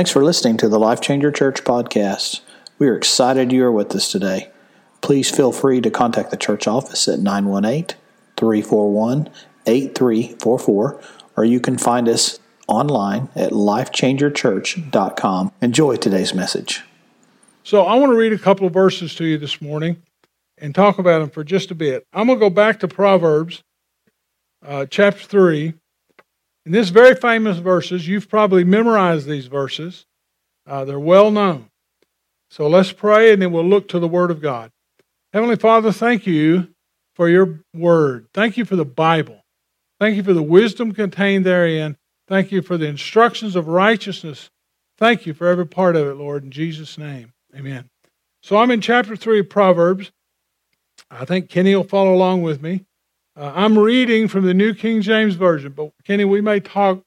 Thanks for listening to the Life Changer Church podcast. We are excited you are with us today. Please feel free to contact the church office at 918 341 8344, or you can find us online at lifechangerchurch.com. Enjoy today's message. So, I want to read a couple of verses to you this morning and talk about them for just a bit. I'm going to go back to Proverbs uh, chapter 3. And this very famous verses, you've probably memorized these verses. Uh, they're well known. So let's pray and then we'll look to the Word of God. Heavenly Father, thank you for your Word. Thank you for the Bible. Thank you for the wisdom contained therein. Thank you for the instructions of righteousness. Thank you for every part of it, Lord, in Jesus' name. Amen. So I'm in chapter 3 of Proverbs. I think Kenny will follow along with me. Uh, I'm reading from the New King James Version, but Kenny, we may talk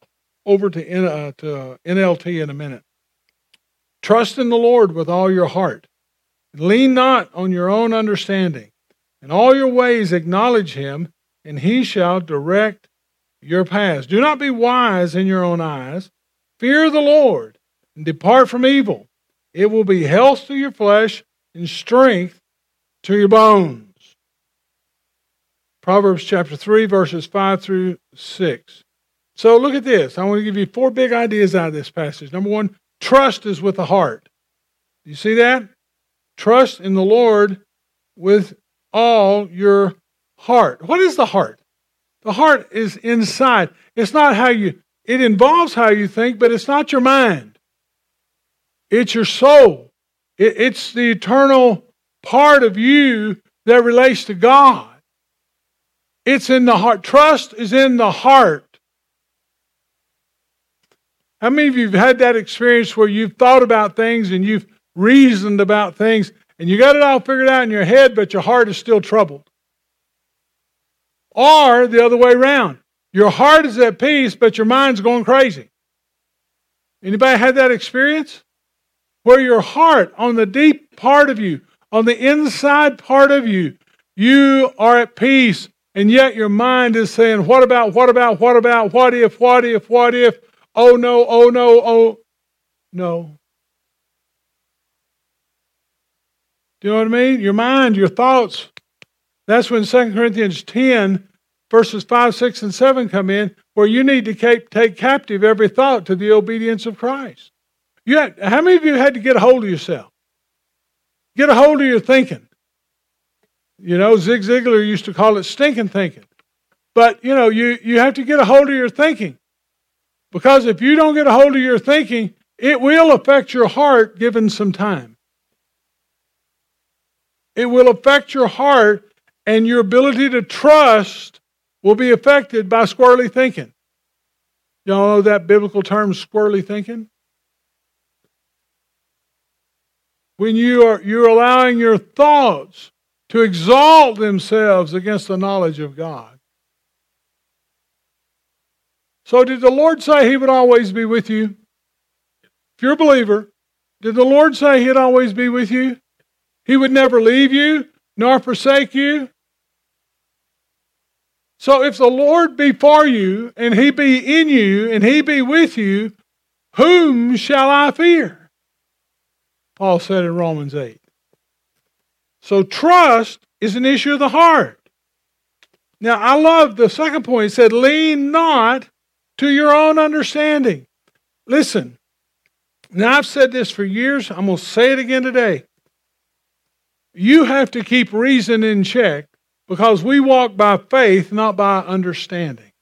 over to, N, uh, to NLT in a minute. Trust in the Lord with all your heart. Lean not on your own understanding. In all your ways acknowledge him, and he shall direct your paths. Do not be wise in your own eyes. Fear the Lord, and depart from evil. It will be health to your flesh and strength to your bones. Proverbs chapter 3, verses 5 through 6. So look at this. I want to give you four big ideas out of this passage. Number one, trust is with the heart. You see that? Trust in the Lord with all your heart. What is the heart? The heart is inside. It's not how you, it involves how you think, but it's not your mind. It's your soul. It, it's the eternal part of you that relates to God. It's in the heart. Trust is in the heart. How many of you have had that experience where you've thought about things and you've reasoned about things and you got it all figured out in your head, but your heart is still troubled? Or the other way around. Your heart is at peace, but your mind's going crazy. Anybody had that experience? Where your heart, on the deep part of you, on the inside part of you, you are at peace and yet your mind is saying, what about, what about, what about, what if, what if, what if, oh no, oh no, oh no. Do you know what I mean? Your mind, your thoughts. That's when 2 Corinthians 10, verses 5, 6, and 7 come in, where you need to take captive every thought to the obedience of Christ. You had, how many of you had to get a hold of yourself? Get a hold of your thinking. You know, Zig Ziglar used to call it stinking thinking. But, you know, you, you have to get a hold of your thinking. Because if you don't get a hold of your thinking, it will affect your heart given some time. It will affect your heart, and your ability to trust will be affected by squirrely thinking. Y'all know that biblical term, squirrely thinking? When you are you're allowing your thoughts to exalt themselves against the knowledge of God. So, did the Lord say He would always be with you? If you're a believer, did the Lord say He'd always be with you? He would never leave you nor forsake you? So, if the Lord be for you, and He be in you, and He be with you, whom shall I fear? Paul said in Romans 8. So trust is an issue of the heart. Now, I love the second point. It said, lean not to your own understanding. Listen, now I've said this for years. I'm going to say it again today. You have to keep reason in check because we walk by faith, not by understanding.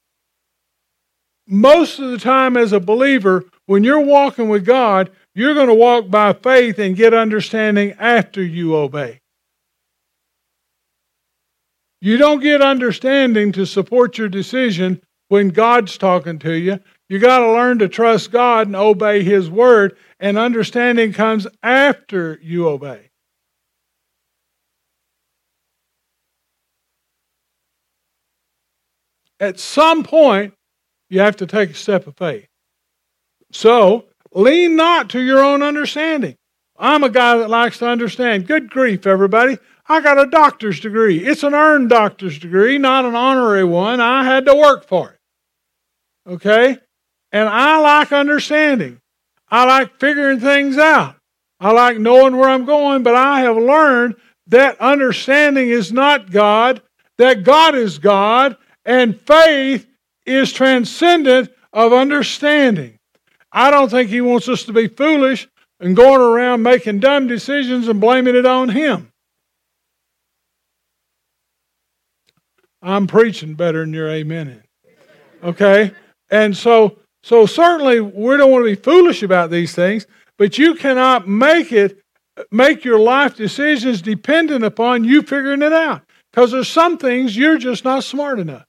Most of the time, as a believer, when you're walking with God, you're going to walk by faith and get understanding after you obey. You don't get understanding to support your decision when God's talking to you. You got to learn to trust God and obey His word, and understanding comes after you obey. At some point, you have to take a step of faith. So, lean not to your own understanding. I'm a guy that likes to understand. Good grief, everybody. I got a doctor's degree. It's an earned doctor's degree, not an honorary one. I had to work for it. Okay? And I like understanding. I like figuring things out. I like knowing where I'm going, but I have learned that understanding is not God, that God is God, and faith is transcendent of understanding. I don't think He wants us to be foolish and going around making dumb decisions and blaming it on Him. I'm preaching better than you're amening. Okay? And so so certainly we don't want to be foolish about these things, but you cannot make it make your life decisions dependent upon you figuring it out. Because there's some things you're just not smart enough.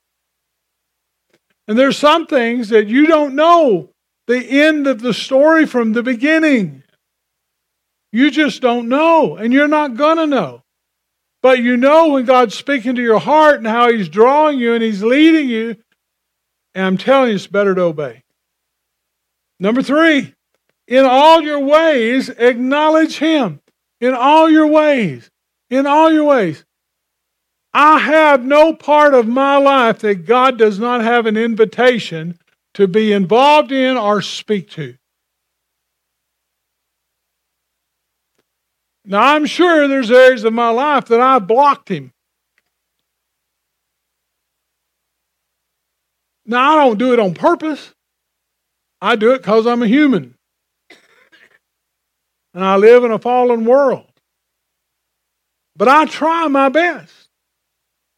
And there's some things that you don't know the end of the story from the beginning. You just don't know, and you're not going to know. But you know when God's speaking to your heart and how He's drawing you and He's leading you. And I'm telling you, it's better to obey. Number three, in all your ways, acknowledge Him. In all your ways. In all your ways. I have no part of my life that God does not have an invitation to be involved in or speak to. Now, I'm sure there's areas of my life that I've blocked him. Now, I don't do it on purpose. I do it because I'm a human. And I live in a fallen world. But I try my best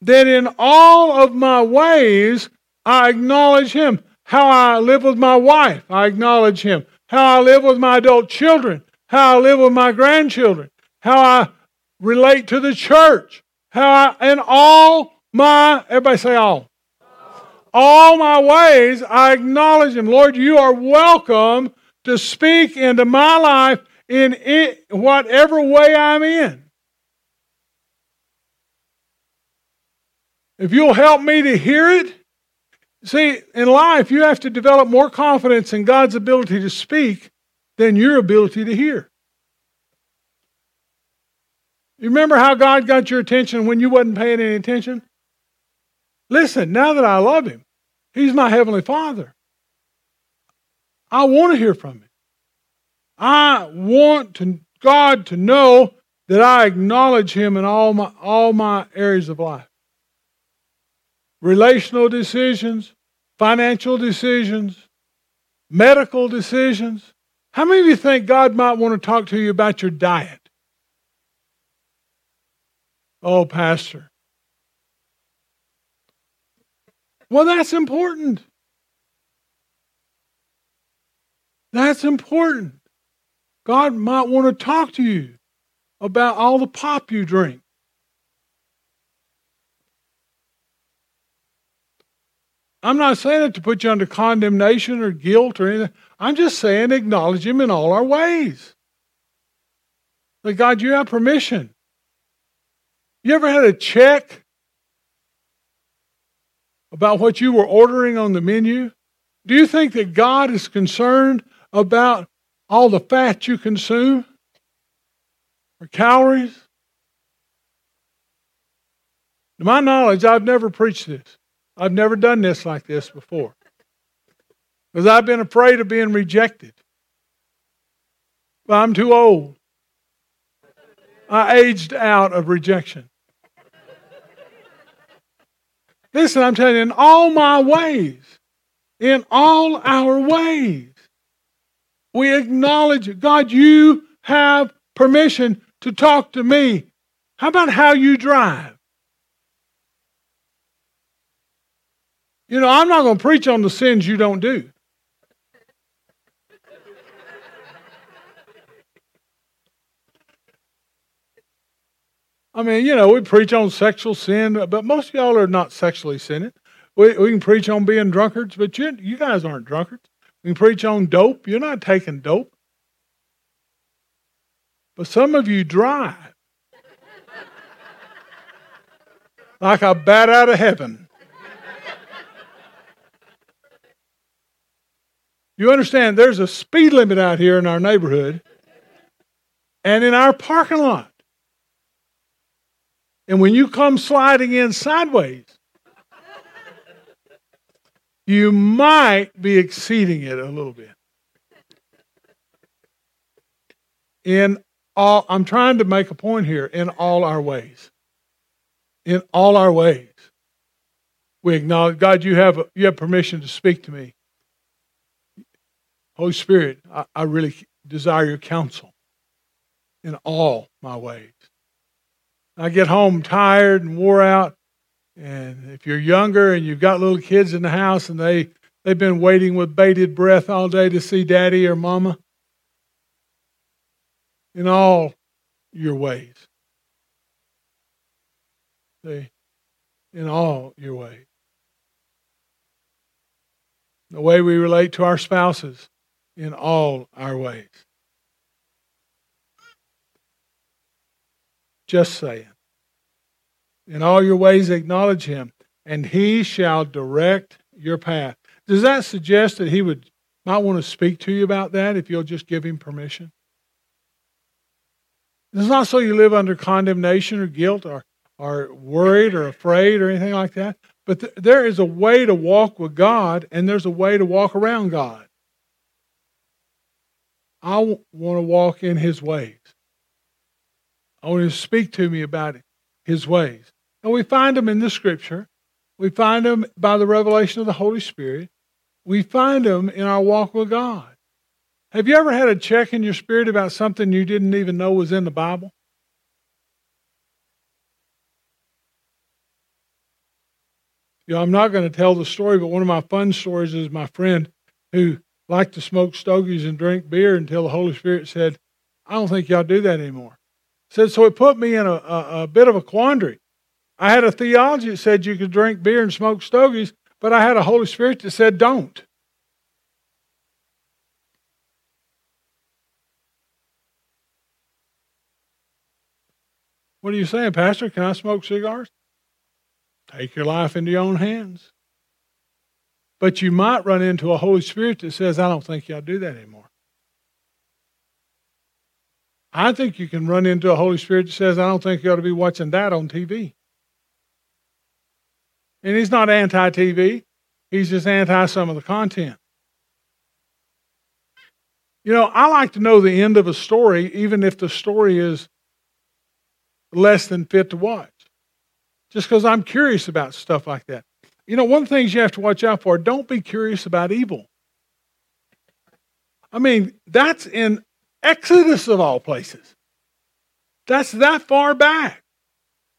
that in all of my ways I acknowledge Him. How I live with my wife, I acknowledge Him. How I live with my adult children, how I live with my grandchildren, how I relate to the church, how I, in all my, everybody say all. All my ways, I acknowledge Him. Lord, you are welcome to speak into my life in it, whatever way I'm in. If you'll help me to hear it, see, in life, you have to develop more confidence in God's ability to speak than your ability to hear. You remember how God got your attention when you wasn't paying any attention? Listen, now that I love him, he's my heavenly father. I want to hear from him. I want to, God to know that I acknowledge him in all my all my areas of life relational decisions, financial decisions, medical decisions. How many of you think God might want to talk to you about your diet? Oh, Pastor. Well, that's important. That's important. God might want to talk to you about all the pop you drink. I'm not saying it to put you under condemnation or guilt or anything. I'm just saying acknowledge Him in all our ways. That God, you have permission. You ever had a check about what you were ordering on the menu? Do you think that God is concerned about all the fat you consume or calories? To my knowledge, I've never preached this. I've never done this like this before. Because I've been afraid of being rejected. But I'm too old. I aged out of rejection. Listen, I'm telling you, in all my ways, in all our ways, we acknowledge God, you have permission to talk to me. How about how you drive? You know, I'm not going to preach on the sins you don't do. I mean, you know, we preach on sexual sin, but most of y'all are not sexually sinning. We, we can preach on being drunkards, but you, you guys aren't drunkards. We can preach on dope. You're not taking dope. But some of you drive like a bat out of heaven. You understand, there's a speed limit out here in our neighborhood and in our parking lot. And when you come sliding in sideways, you might be exceeding it a little bit. in all, I'm trying to make a point here, in all our ways. In all our ways. We acknowledge, God, you have, you have permission to speak to me. Holy Spirit, I, I really desire your counsel in all my ways. I get home tired and wore out. And if you're younger and you've got little kids in the house and they, they've been waiting with bated breath all day to see daddy or mama, in all your ways. See? In all your ways. The way we relate to our spouses, in all our ways. Just saying. In all your ways, acknowledge him, and he shall direct your path. Does that suggest that he would might want to speak to you about that if you'll just give him permission? It's not so you live under condemnation or guilt or, or worried or afraid or anything like that. But th- there is a way to walk with God, and there's a way to walk around God. I w- want to walk in His ways. I want to speak to me about His ways. And we find them in the Scripture. We find them by the revelation of the Holy Spirit. We find them in our walk with God. Have you ever had a check in your spirit about something you didn't even know was in the Bible? You know, I'm not going to tell the story, but one of my fun stories is my friend who liked to smoke stogies and drink beer until the Holy Spirit said, I don't think y'all do that anymore. Said, so it put me in a, a, a bit of a quandary. I had a theology that said you could drink beer and smoke stogies, but I had a Holy Spirit that said don't. What are you saying, Pastor? Can I smoke cigars? Take your life into your own hands. But you might run into a Holy Spirit that says, I don't think to do that anymore. I think you can run into a Holy Spirit that says, I don't think you ought to be watching that on TV. And he's not anti TV, he's just anti some of the content. You know, I like to know the end of a story, even if the story is less than fit to watch. Just because I'm curious about stuff like that. You know, one of the things you have to watch out for don't be curious about evil. I mean, that's in Exodus of all places. That's that far back.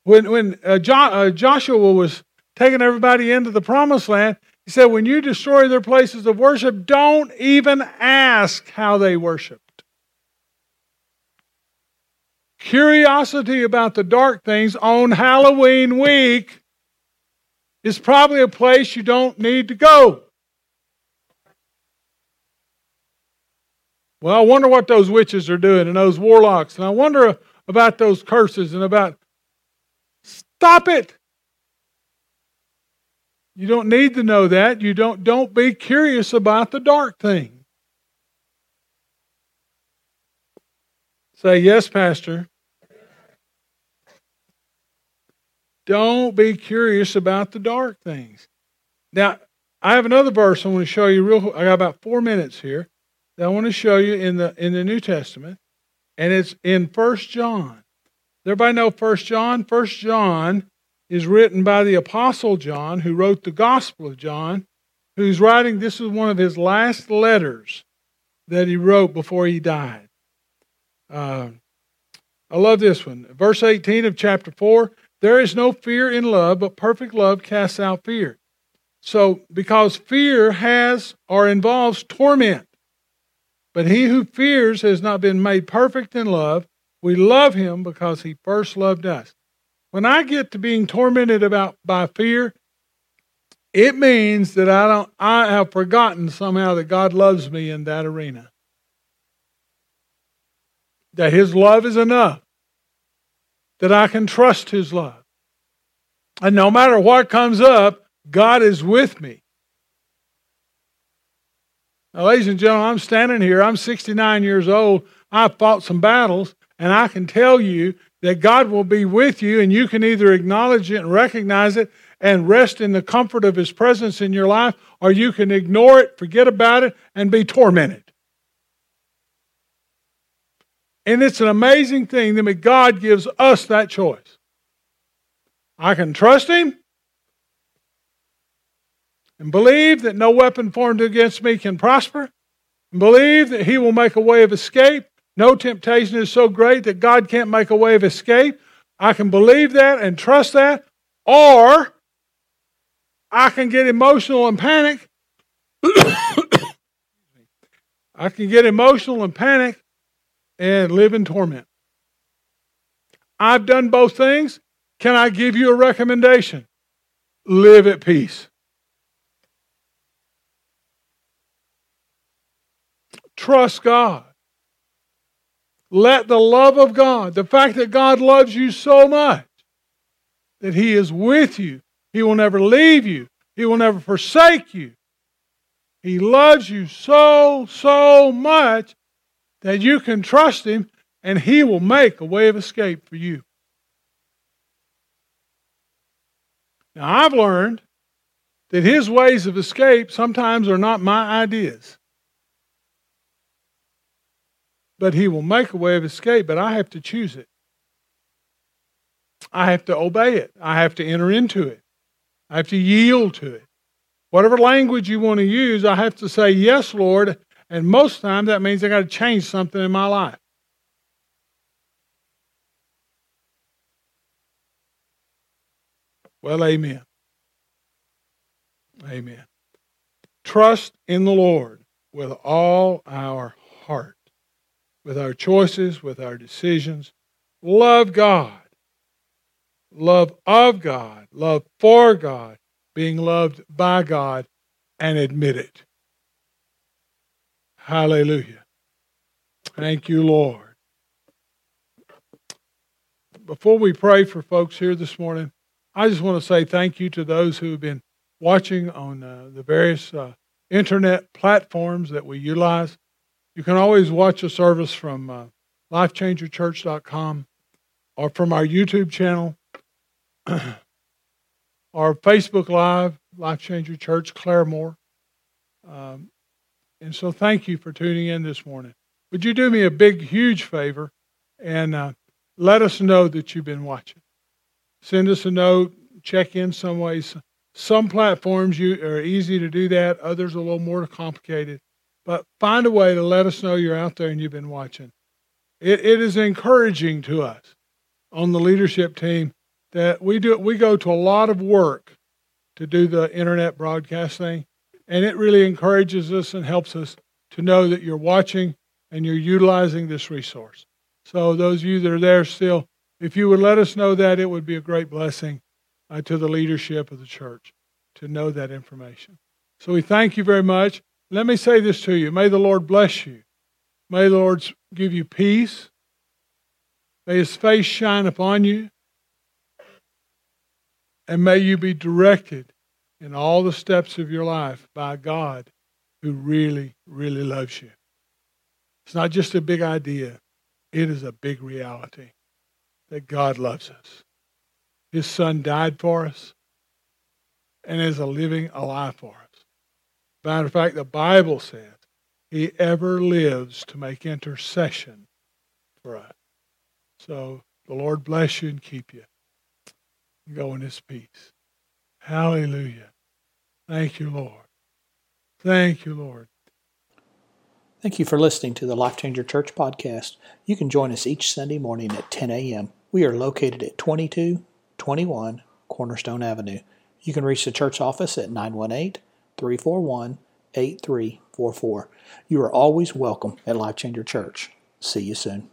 When, when uh, jo- uh, Joshua was taking everybody into the promised land, he said, When you destroy their places of worship, don't even ask how they worship. Curiosity about the dark things on Halloween week is probably a place you don't need to go. Well, I wonder what those witches are doing and those warlocks, and I wonder about those curses and about. Stop it! You don't need to know that. You don't don't be curious about the dark thing. Say yes, pastor. Don't be curious about the dark things. Now, I have another verse I want to show you real I got about 4 minutes here that I want to show you in the in the New Testament, and it's in First John. Everybody know First John? First John is written by the Apostle John, who wrote the Gospel of John, who's writing, this is one of his last letters that he wrote before he died. Uh, I love this one. Verse 18 of chapter 4 There is no fear in love, but perfect love casts out fear. So, because fear has or involves torment, but he who fears has not been made perfect in love, we love him because he first loved us. When I get to being tormented about by fear, it means that I don't I have forgotten somehow that God loves me in that arena. That his love is enough. That I can trust his love. And no matter what comes up, God is with me. Now, ladies and gentlemen, I'm standing here. I'm 69 years old. I've fought some battles, and I can tell you that God will be with you, and you can either acknowledge it and recognize it and rest in the comfort of His presence in your life, or you can ignore it, forget about it, and be tormented. And it's an amazing thing that God gives us that choice. I can trust Him and believe that no weapon formed against me can prosper, and believe that He will make a way of escape. No temptation is so great that God can't make a way of escape. I can believe that and trust that, or I can get emotional and panic. I can get emotional and panic and live in torment. I've done both things. Can I give you a recommendation? Live at peace. Trust God. Let the love of God, the fact that God loves you so much, that He is with you, He will never leave you, He will never forsake you. He loves you so, so much that you can trust Him and He will make a way of escape for you. Now, I've learned that His ways of escape sometimes are not my ideas. But He will make a way of escape, but I have to choose it. I have to obey it. I have to enter into it. I have to yield to it. Whatever language you want to use, I have to say, Yes, Lord. And most times that means I got to change something in my life. Well, amen. Amen. Trust in the Lord with all our heart with our choices, with our decisions. Love God. Love of God. Love for God. Being loved by God and admit it. Hallelujah. Thank you, Lord. Before we pray for folks here this morning, I just want to say thank you to those who have been watching on uh, the various uh, internet platforms that we utilize. You can always watch a service from uh, lifechangerchurch.com or from our YouTube channel or Facebook Live, Life Changer Church, Claremore. Um, and so thank you for tuning in this morning. Would you do me a big, huge favor and uh, let us know that you've been watching? Send us a note, check in some ways. Some platforms you are easy to do that, others a little more complicated. But find a way to let us know you're out there and you've been watching. It, it is encouraging to us on the leadership team that we do we go to a lot of work to do the internet broadcasting, and it really encourages us and helps us to know that you're watching and you're utilizing this resource. So those of you that are there still, if you would let us know that, it would be a great blessing uh, to the leadership of the church to know that information. So we thank you very much. Let me say this to you. May the Lord bless you. May the Lord give you peace. May his face shine upon you. And may you be directed in all the steps of your life by God who really, really loves you. It's not just a big idea, it is a big reality that God loves us. His Son died for us and is a living alive for us. Matter of fact, the Bible says he ever lives to make intercession for us. So the Lord bless you and keep you. Go in his peace. Hallelujah. Thank you, Lord. Thank you, Lord. Thank you for listening to the Life Changer Church podcast. You can join us each Sunday morning at 10 a.m. We are located at 2221 Cornerstone Avenue. You can reach the church office at 918 341 8344. You are always welcome at Life Changer Church. See you soon.